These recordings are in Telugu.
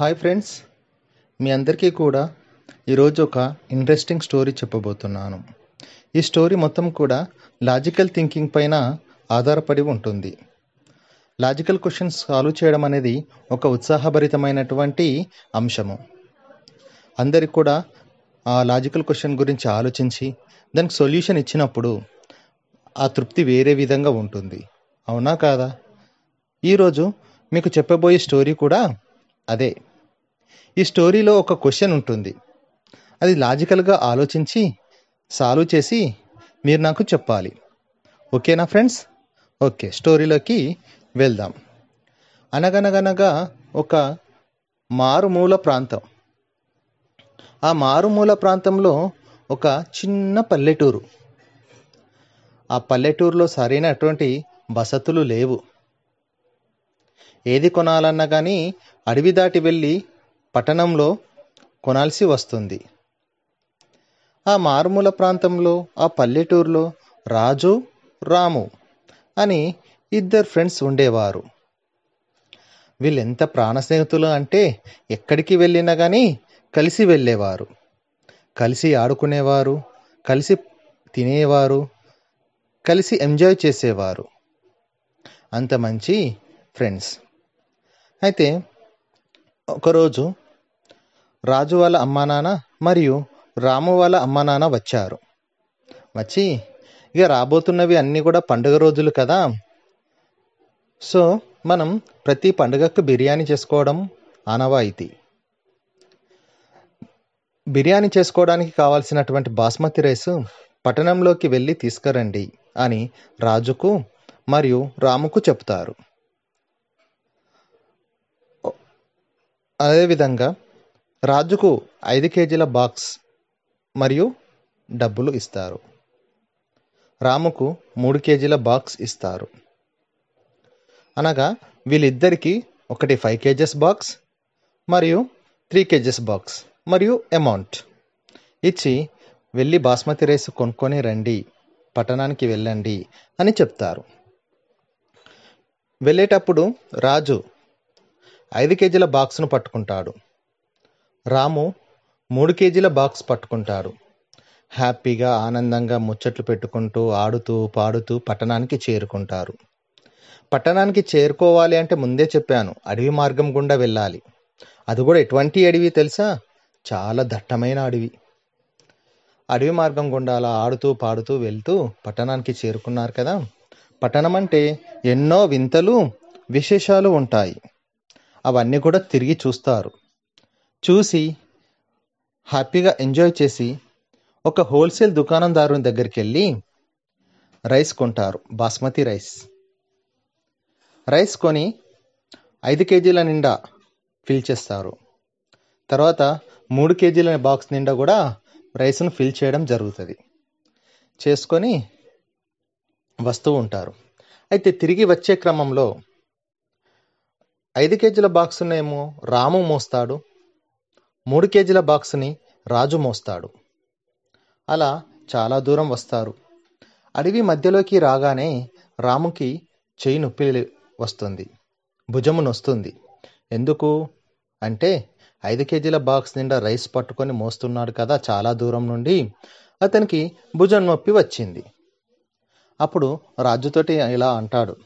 హాయ్ ఫ్రెండ్స్ మీ అందరికీ కూడా ఈరోజు ఒక ఇంట్రెస్టింగ్ స్టోరీ చెప్పబోతున్నాను. ఈ స్టోరీ మొత్తం కూడా లాజికల్ థింకింగ్ పైన ఆధారపడి ఉంటుంది. లాజికల్ క్వశ్చన్స్ సాల్వ్ చేయడం అనేది ఒక ఉత్సాహభరితమైనటువంటి అంశము. అందరికి కూడా ఆ లాజికల్ క్వశ్చన్ గురించి ఆలోచించి దానికి సొల్యూషన్ ఇచ్చినప్పుడు ఆ తృప్తి వేరే విధంగా ఉంటుంది. అవునా కాదా? ఈరోజు మీకు చెప్పబోయే స్టోరీ కూడా అదే. ఈ స్టోరీలో ఒక క్వశ్చన్ ఉంటుంది. అది లాజికల్గా ఆలోచించి సాల్వ్ చేసి మీరు నాకు చెప్పాలి. ఓకేనా ఫ్రెండ్స్? ఓకే స్టోరీలోకి వెళ్దాం. అనగనగనగా ఒక మారుమూల ప్రాంతం. ఆ మారుమూల ప్రాంతంలో ఒక చిన్న పల్లెటూరు. ఆ పల్లెటూరులో సరైనటువంటి వసతులు లేవు. ఏది కొనాలన్నా కానీ అడవి దాటి వెళ్ళి పట్టణంలో కొనాల్సి వస్తుంది. ఆ మారుమూల ప్రాంతంలో ఆ పల్లెటూరులో రాజు రాము అని ఇద్దరు ఫ్రెండ్స్ ఉండేవారు. వీళ్ళు ఎంత ప్రాణ స్నేహితులు అంటే ఎక్కడికి వెళ్ళినా కానీ కలిసి వెళ్ళేవారు. కలిసి ఆడుకునేవారు కలిసి తినేవారు కలిసి ఎంజాయ్ చేసేవారు. అంత మంచి ఫ్రెండ్స్. అయితే ఒకరోజు రాజు వాళ్ళ అమ్మానాన్న మరియు రాము వాళ్ళ అమ్మా నాన్న వచ్చారు. వచ్చి ఇక రాబోతున్నవి అన్నీ కూడా పండుగ రోజులు కదా. సో మనం ప్రతి పండుగకు బిర్యానీ చేసుకోవడం ఆనవాయితీ. బిర్యానీ చేసుకోవడానికి కావాల్సినటువంటి బాస్మతి రైస్ పట్టణంలోకి వెళ్ళి తీసుకురండి అని రాజుకు మరియు రాముకు చెప్తారు. అదేవిధంగా రాజుకు ఐదు కేజీల బాక్స్ మరియు డబ్బులు ఇస్తారు. రాముకు మూడు కేజీల బాక్స్ ఇస్తారు. అనగా వీళ్ళిద్దరికీ ఒకటి ఫైవ్ కేజెస్ బాక్స్ మరియు త్రీ కేజెస్ బాక్స్ మరియు అమౌంట్ ఇచ్చి వెళ్ళి బాస్మతి రైస్ కొనుక్కొని రండి పట్టణానికి వెళ్ళండి అని చెప్తారు. వెళ్ళేటప్పుడు రాజు ఐదు కేజీల బాక్స్ను పట్టుకుంటాడు. రాము మూడు కేజీల బాక్స్ పట్టుకుంటారు. హ్యాపీగా ఆనందంగా ముచ్చట్లు పెట్టుకుంటూ ఆడుతూ పాడుతూ పట్టణానికి చేరుకుంటారు. పట్టణానికి చేరుకోవాలి అంటే ముందే చెప్పాను అడవి మార్గం గుండా వెళ్ళాలి. అది కూడా ఎటువంటి అడవి తెలుసా? చాలా దట్టమైన అడవి. అడవి మార్గం గుండా అలా ఆడుతూ పాడుతూ వెళ్తూ పట్టణానికి చేరుకున్నారు కదా? పట్టణం అంటే ఎన్నో వింతలు విశేషాలు ఉంటాయి. అవన్నీ కూడా తిరిగి చూస్తారు. చూసి హ్యాపీగా ఎంజాయ్ చేసి ఒక హోల్సేల్ దుకాణందారుని దగ్గరికి వెళ్ళి రైస్ కొంటారు బాస్మతి రైస్. రైస్ కొని ఐదు కేజీల నిండా ఫిల్ చేస్తారు. తర్వాత మూడు కేజీల బాక్స్ నిండా కూడా రైస్ను ఫిల్ చేయడం జరుగుతుంది. చేసుకొని వస్తూ ఉంటారు. అయితే తిరిగి వచ్చే క్రమంలో ఐదు కేజీల బాక్స్నేమో రాము మోస్తాడు. మూడు కేజీల బాక్స్ని రాజు మోస్తాడు. అలా చాలా దూరం వస్తారు. అడవి మధ్యలోకి రాగానే రాముకి చేయి నొప్పి వస్తుంది. భుజము నొస్తుంది. ఎందుకు? అంటే ఐదు కేజీల బాక్స్ నిండా రైస్ పట్టుకొని మోస్తున్నాడు కదా చాలా దూరం నుండి. అతనికి భుజం నొప్పి వచ్చింది. అప్పుడు రాజుతోటి ఇలా అంటాడు.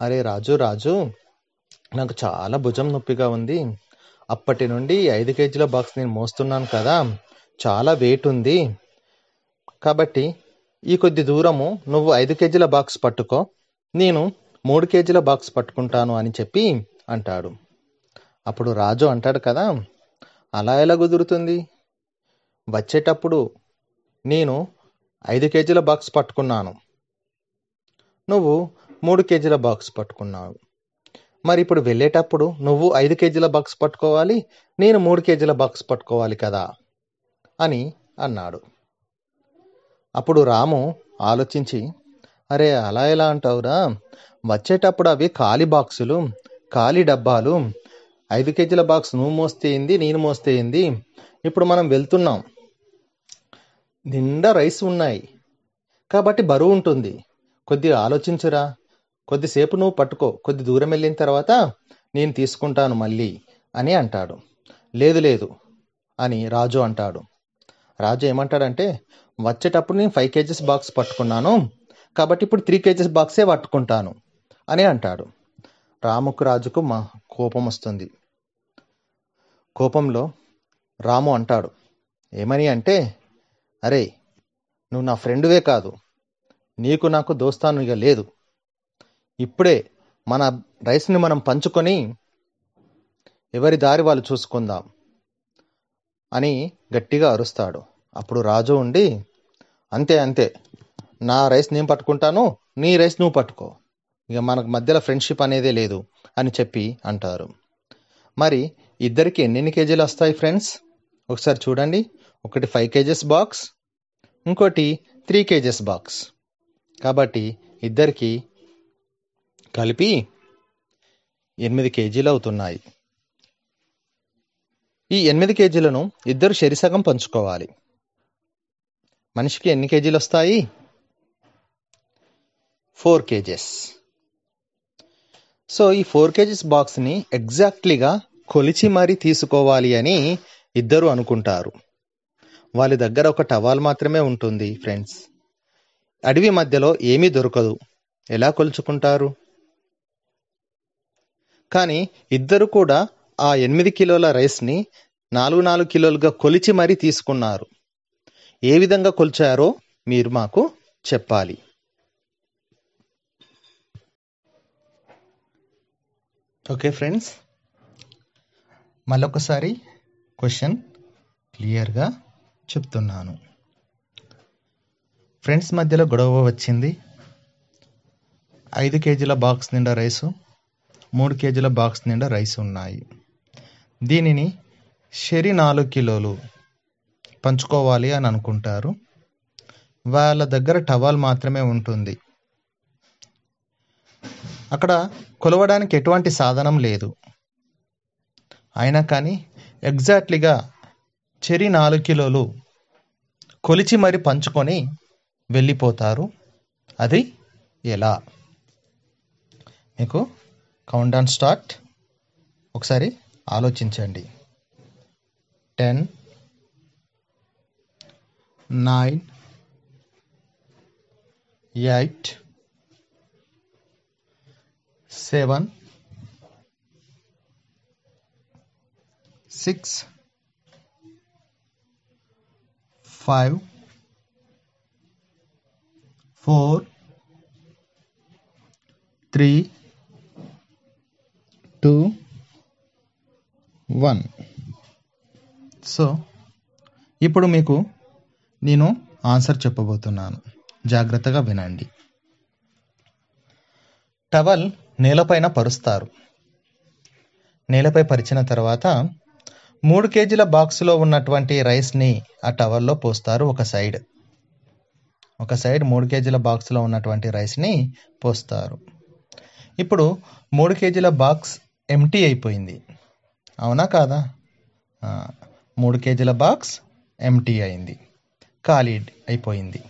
అరే రాజు రాజు నాకు చాలా భుజం నొప్పిగా ఉంది. అప్పటి నుండి ఐదు కేజీల బాక్స్ నేను మోస్తున్నాను కదా చాలా వెయిట్ ఉంది. కాబట్టి ఈ కొద్ది దూరము నువ్వు ఐదు కేజీల బాక్స్ పట్టుకో నేను మూడు కేజీల బాక్స్ పట్టుకుంటాను అని చెప్పి అంటాడు. అప్పుడు రాజు అంటాడు కదా అలా ఎలా కుదురుతుంది? వచ్చేటప్పుడు నేను ఐదు కేజీల బాక్స్ పట్టుకున్నాను. నువ్వు మూడు కేజీల బాక్స్ పట్టుకున్నావు. మరి ఇప్పుడు వెళ్ళేటప్పుడు నువ్వు ఐదు కేజీల బాక్స్ పట్టుకోవాలి నేను మూడు కేజీల బాక్స్ పట్టుకోవాలి కదా? అని అన్నాడు. అప్పుడు రాము ఆలోచించి అరే అలా ఎలా అంటావురా? వచ్చేటప్పుడు అవి ఖాళీ బాక్సులు ఖాళీ డబ్బాలు. ఐదు కేజీల బాక్స్ నువ్వు మోస్తే ఏంది నేను మోస్తే ఏంది? ఇప్పుడు మనం వెళ్తున్నాం. నిండా రైస్ ఉన్నాయి. కాబట్టి బరువు ఉంటుంది. కొద్దిగా ఆలోచించురా. కొద్దిసేపు నువ్వు పట్టుకో. కొద్ది దూరం వెళ్ళిన తర్వాత నేను తీసుకుంటాను మళ్ళీ అని అంటాడు. లేదు లేదు అని రాజు అంటాడు. రాజు ఏమంటాడంటే వచ్చేటప్పుడు నేను ఫైవ్ కేజీస్ బాక్స్ పట్టుకున్నాను కాబట్టి ఇప్పుడు త్రీ కేజెస్ బాక్సే పట్టుకుంటాను అని అంటాడు. రాముకు రాజుకు మా కోపం వస్తుంది. కోపంలో రాము అంటాడు ఏమని అంటే అరే నువ్వు నా ఫ్రెండువే కాదు. నీకు నాకు దోస్తాను ఇక లేదు. ఇప్పుడే మన రైస్ని మనం పంచుకొని ఎవరి దారి వాళ్ళు చూసుకుందాం అని గట్టిగా అరుస్తాడు. అప్పుడు రాజు ఉండి అంతే అంతే. నా రైస్ నేను పట్టుకుంటాను నీ రైస్ నువ్వు పట్టుకో. ఇక మనకు మధ్యలో ఫ్రెండ్షిప్ అనేదే లేదు అని చెప్పి అంటారు. మరి ఇద్దరికి ఎన్నెన్ని కేజీలు వస్తాయి ఫ్రెండ్స్? ఒకసారి చూడండి. ఒకటి ఫైవ్ కేజెస్ బాక్స్ ఇంకోటి త్రీ కేజెస్ బాక్స్. కాబట్టి ఇద్దరికి కలిపి ఎనిమిది కేజీలు అవుతున్నాయి. ఈ ఎనిమిది కేజీలను ఇద్దరు శరీసగం పంచుకోవాలి. మనిషికి ఎన్ని కేజీలు వస్తాయి? Four KGs. సో ఈ ఫోర్ కేజెస్ బాక్స్ని ఎగ్జాక్ట్లీగా కొలిచి మరీ తీసుకోవాలి అని ఇద్దరు అనుకుంటారు. వాళ్ళ దగ్గర ఒక టవాల్ మాత్రమే ఉంటుంది ఫ్రెండ్స్. అడవి మధ్యలో ఏమీ దొరకదు. ఎలా కొలుచుకుంటారు? కానీ ఇద్దరు కూడా ఆ ఎనిమిది కిలోల రైస్ని నాలుగు నాలుగు కిలోలుగా కొలిచి మరీ తీసుకున్నారు. ఏ విధంగా కొలిచారో మీరు మాకు చెప్పాలి. ఓకే ఫ్రెండ్స్ మళ్ళొకసారి క్వశ్చన్ క్లియర్గా చెప్తున్నాను. ఫ్రెండ్స్ మధ్యలో గొడవ వచ్చింది. ఐదు కేజీల బాక్స్ నిండా రైసు. మూడు కేజీల బాక్స్ నిండా రైస్ ఉన్నాయి. దీనిని షెరి నాలుగు కిలోలు పంచుకోవాలి అని అనుకుంటారు. వాళ్ళ దగ్గర టవాల్ మాత్రమే ఉంటుంది. అక్కడ కొలవడానికి ఎటువంటి సాధనం లేదు. అయినా కానీ ఎగ్జాక్ట్లీగా చెరి నాలుగు కిలోలు కొలిచి మరి పంచుకొని వెళ్ళిపోతారు. అది ఎలా? మీకు కౌంట్ డౌన్ స్టార్ట్ ఒకసారి ఆలోచించండి. Ten nine eight seven six five four three two one. So ఇప్పుడు మీకు నేను ఆన్సర్ చెప్పబోతున్నాను. జాగ్రత్తగా వినండి. టవల్ నేలపైన పరుస్తారు. నేలపై పరిచిన తర్వాత మూడు కేజీల బాక్స్లో ఉన్నటువంటి రైస్ని ఆ టవల్లో పోస్తారు ఒక సైడ్. ఒక సైడ్ మూడు కేజీల బాక్స్లో ఉన్నటువంటి రైస్ని పోస్తారు. ఇప్పుడు మూడు కేజీల బాక్స్ ఎంటీ అయిపోయింది. అవునా కాదా? మూడు కేజీల బాక్స్ ఎంటీ అయింది. ఖాళీ అయిపోయింది.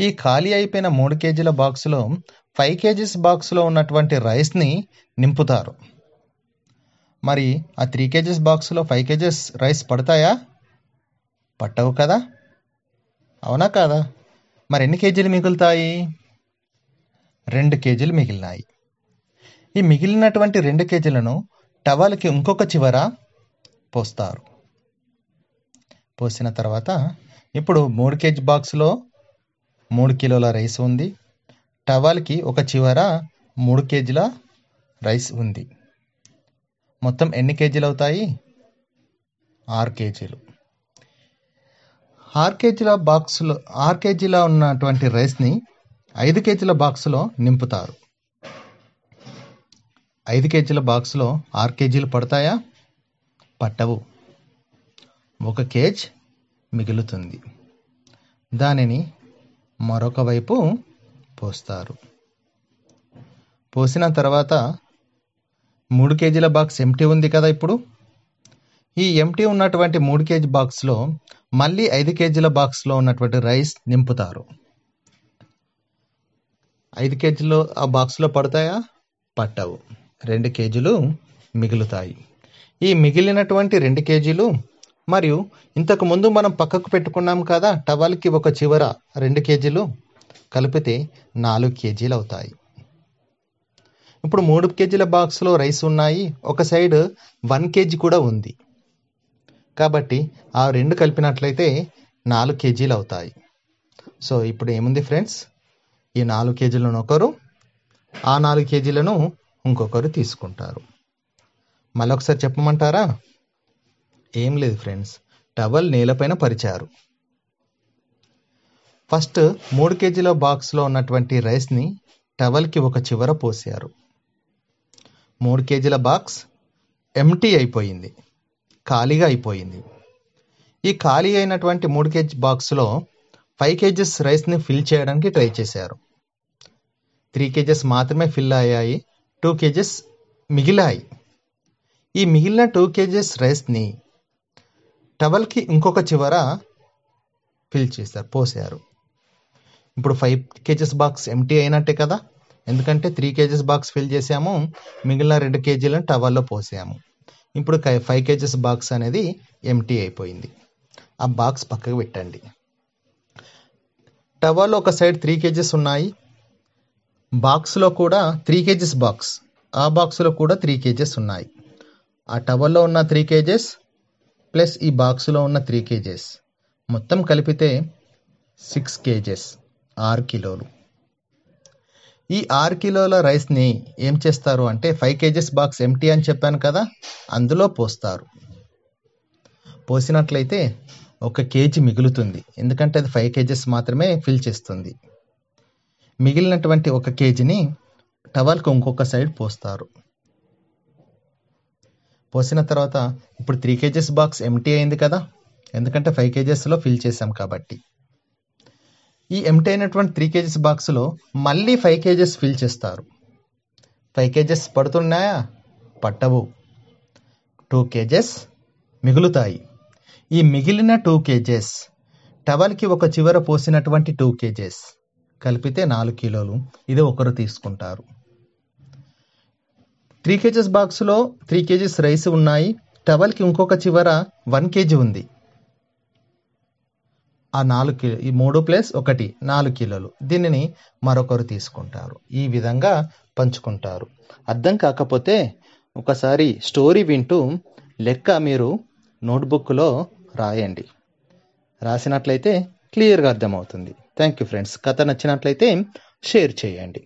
ఈ ఖాళీ అయిపోయిన మూడు కేజీల బాక్స్లో ఫైవ్ కేజీస్ బాక్స్లో ఉన్నటువంటి రైస్ని నింపుతారు. మరి ఆ త్రీ కేజీస్ బాక్స్లో ఫైవ్ కేజీస్ రైస్ పడతాయా? పట్టవు కదా? అవునా కాదా? మరి ఎన్ని కేజీలు మిగులుతాయి? రెండు కేజీలు మిగిలినాయి. ఈ మిగిలినటువంటి రెండు కేజీలను టవల్కి ఇంకొక చివర పోస్తారు. పోసిన తర్వాత ఇప్పుడు మూడు కేజీ బాక్స్లో మూడు కిలోల రైస్ ఉంది. టవల్కి ఒక చివర మూడు కేజీల రైస్ ఉంది. మొత్తం ఎన్ని కేజీలు అవుతాయి? ఆరు కేజీలు. ఆరు కేజీల బాక్స్లో ఆరు కేజీల ఉన్నటువంటి రైస్ని ఐదు కేజీల బాక్స్లో నింపుతారు. ఐదు కేజీల బాక్స్లో ఆరు కేజీలు పడతాయా? పట్టవు. ఒక కేజ్ మిగులుతుంది. దానిని మరొక వైపు పోస్తారు. పోసిన తర్వాత మూడు కేజీల బాక్స్ ఎంటీ ఉంది కదా ఇప్పుడు? ఈ ఎంటీ ఉన్నటువంటి మూడు కేజీ బాక్స్లో మళ్ళీ ఐదు కేజీల బాక్స్లో ఉన్నటువంటి రైస్ నింపుతారు. ఐదు కేజీలు ఆ బాక్స్లో పడతాయా? పట్టవు. రెండు కేజీలు మిగులుతాయి. ఈ మిగిలినటువంటి రెండు కేజీలు మరియు ఇంతకు ముందు మనం పక్కకు పెట్టుకున్నాం కదా టవల్కి ఒక చివర రెండు కేజీలు కలిపితే నాలుగు కేజీలు అవుతాయి. ఇప్పుడు మూడు కేజీల బాక్స్లో రైస్ ఉన్నాయి ఒక సైడ్ వన్ కేజీ కూడా ఉంది. కాబట్టి ఆ రెండు కలిపినట్లయితే నాలుగు కేజీలు అవుతాయి. సో ఇప్పుడు ఏముంది ఫ్రెండ్స్? ఈ నాలుగు కేజీలను ఒకరు ఆ నాలుగు కేజీలను ఇంకొకరు తీసుకుంటారు. మళ్ళీ ఒకసారి చెప్పమంటారా? ఏం లేదు ఫ్రెండ్స్. టవల్ నేలపైన పరిచారు. ఫస్ట్ మూడు కేజీల బాక్స్లో ఉన్నటువంటి రైస్ని టవల్కి ఒక చివర పోసారు. మూడు కేజీల బాక్స్ ఎంటీ అయిపోయింది. ఖాళీగా అయిపోయింది. ఈ ఖాళీ అయినటువంటి మూడు కేజీ బాక్స్లో ఫైవ్ కేజెస్ రైస్ని ఫిల్ చేయడానికి ట్రై చేశారు. త్రీ కేజెస్ మాత్రమే ఫిల్ అయ్యాయి. టూ కేజెస్ మిగిలాయి. ఈ మిగిలిన టూ కేజెస్ రైస్ని టవల్కి ఇంకొక చివర ఫిల్ చేశారు పోసారు. ఇప్పుడు ఫైవ్ కేజెస్ బాక్స్ ఎంటీ అయినట్టే కదా? ఎందుకంటే త్రీ కేజెస్ బాక్స్ ఫిల్ చేసాము మిగిలిన రెండు కేజీలను టవల్లో పోసాము. ఇప్పుడు ఫైవ్ కేజెస్ బాక్స్ అనేది ఎంటీ అయిపోయింది. ఆ బాక్స్ పక్కకు పెట్టండి. టవల్లో ఒక సైడ్ త్రీ కేజెస్ ఉన్నాయి బాక్స్లో కూడా త్రీ కేజెస్ బాక్స్ ఆ బాక్స్లో కూడా త్రీ కేజెస్ ఉన్నాయి. ఆ టవల్లో ఉన్న త్రీ కేజెస్ ప్లస్ ఈ బాక్స్లో ఉన్న త్రీ కేజెస్ మొత్తం కలిపితే సిక్స్ కేజెస్ ఆరు కిలోలు. ఈ ఆరు కిలోల రైస్ని ఏం చేస్తారు అంటే ఫైవ్ కేజెస్ బాక్స్ ఎంటీ అని చెప్పాను కదా అందులో పోస్తారు. పోసినట్లయితే ఒక కేజీ మిగులుతుంది. ఎందుకంటే అది ఫైవ్ కేజెస్ మాత్రమే ఫిల్ చేస్తుంది. మిగిలినటువంటి ఒక కేజీని టవల్కి ఇంకొక సైడ్ పోస్తారు. పోసిన తర్వాత ఇప్పుడు త్రీ కేజెస్ బాక్స్ ఎంటీ అయింది కదా ఎందుకంటే ఫైవ్ కేజెస్లో ఫిల్ చేసాం కాబట్టి. ఈ ఎంటీ అయినటువంటి త్రీ కేజెస్ బాక్స్లో మళ్ళీ ఫైవ్ కేజెస్ ఫిల్ చేస్తారు. ఫైవ్ కేజెస్ పడుతున్నాయా? పట్టవు. టూ కేజెస్ మిగులుతాయి. ఈ మిగిలిన టూ కేజెస్ టవల్కి ఒక చివర పోసినటువంటి టూ కేజెస్ కలిపితే నాలుగు కిలోలు. ఇది ఒకరు తీసుకుంటారు. త్రీ కేజెస్ బాక్స్లో త్రీ కేజీస్ రైస్ ఉన్నాయి. టవల్కి ఇంకొక చివర వన్ కేజీ ఉంది. ఆ నాలుగు కిలో ఈ మూడు ప్లస్ ఒకటి నాలుగు కిలోలు. దీనిని మరొకరు తీసుకుంటారు. ఈ విధంగా పంచుకుంటారు. అర్థం కాకపోతే ఒకసారి స్టోరీ వింటూ లెక్క మీరు నోట్బుక్లో రాయండి. రాసినట్లయితే క్లియర్గా అర్థమవుతుంది. Thank you friends. కథ నచ్చినట్లయితే షేర్ చేయండి.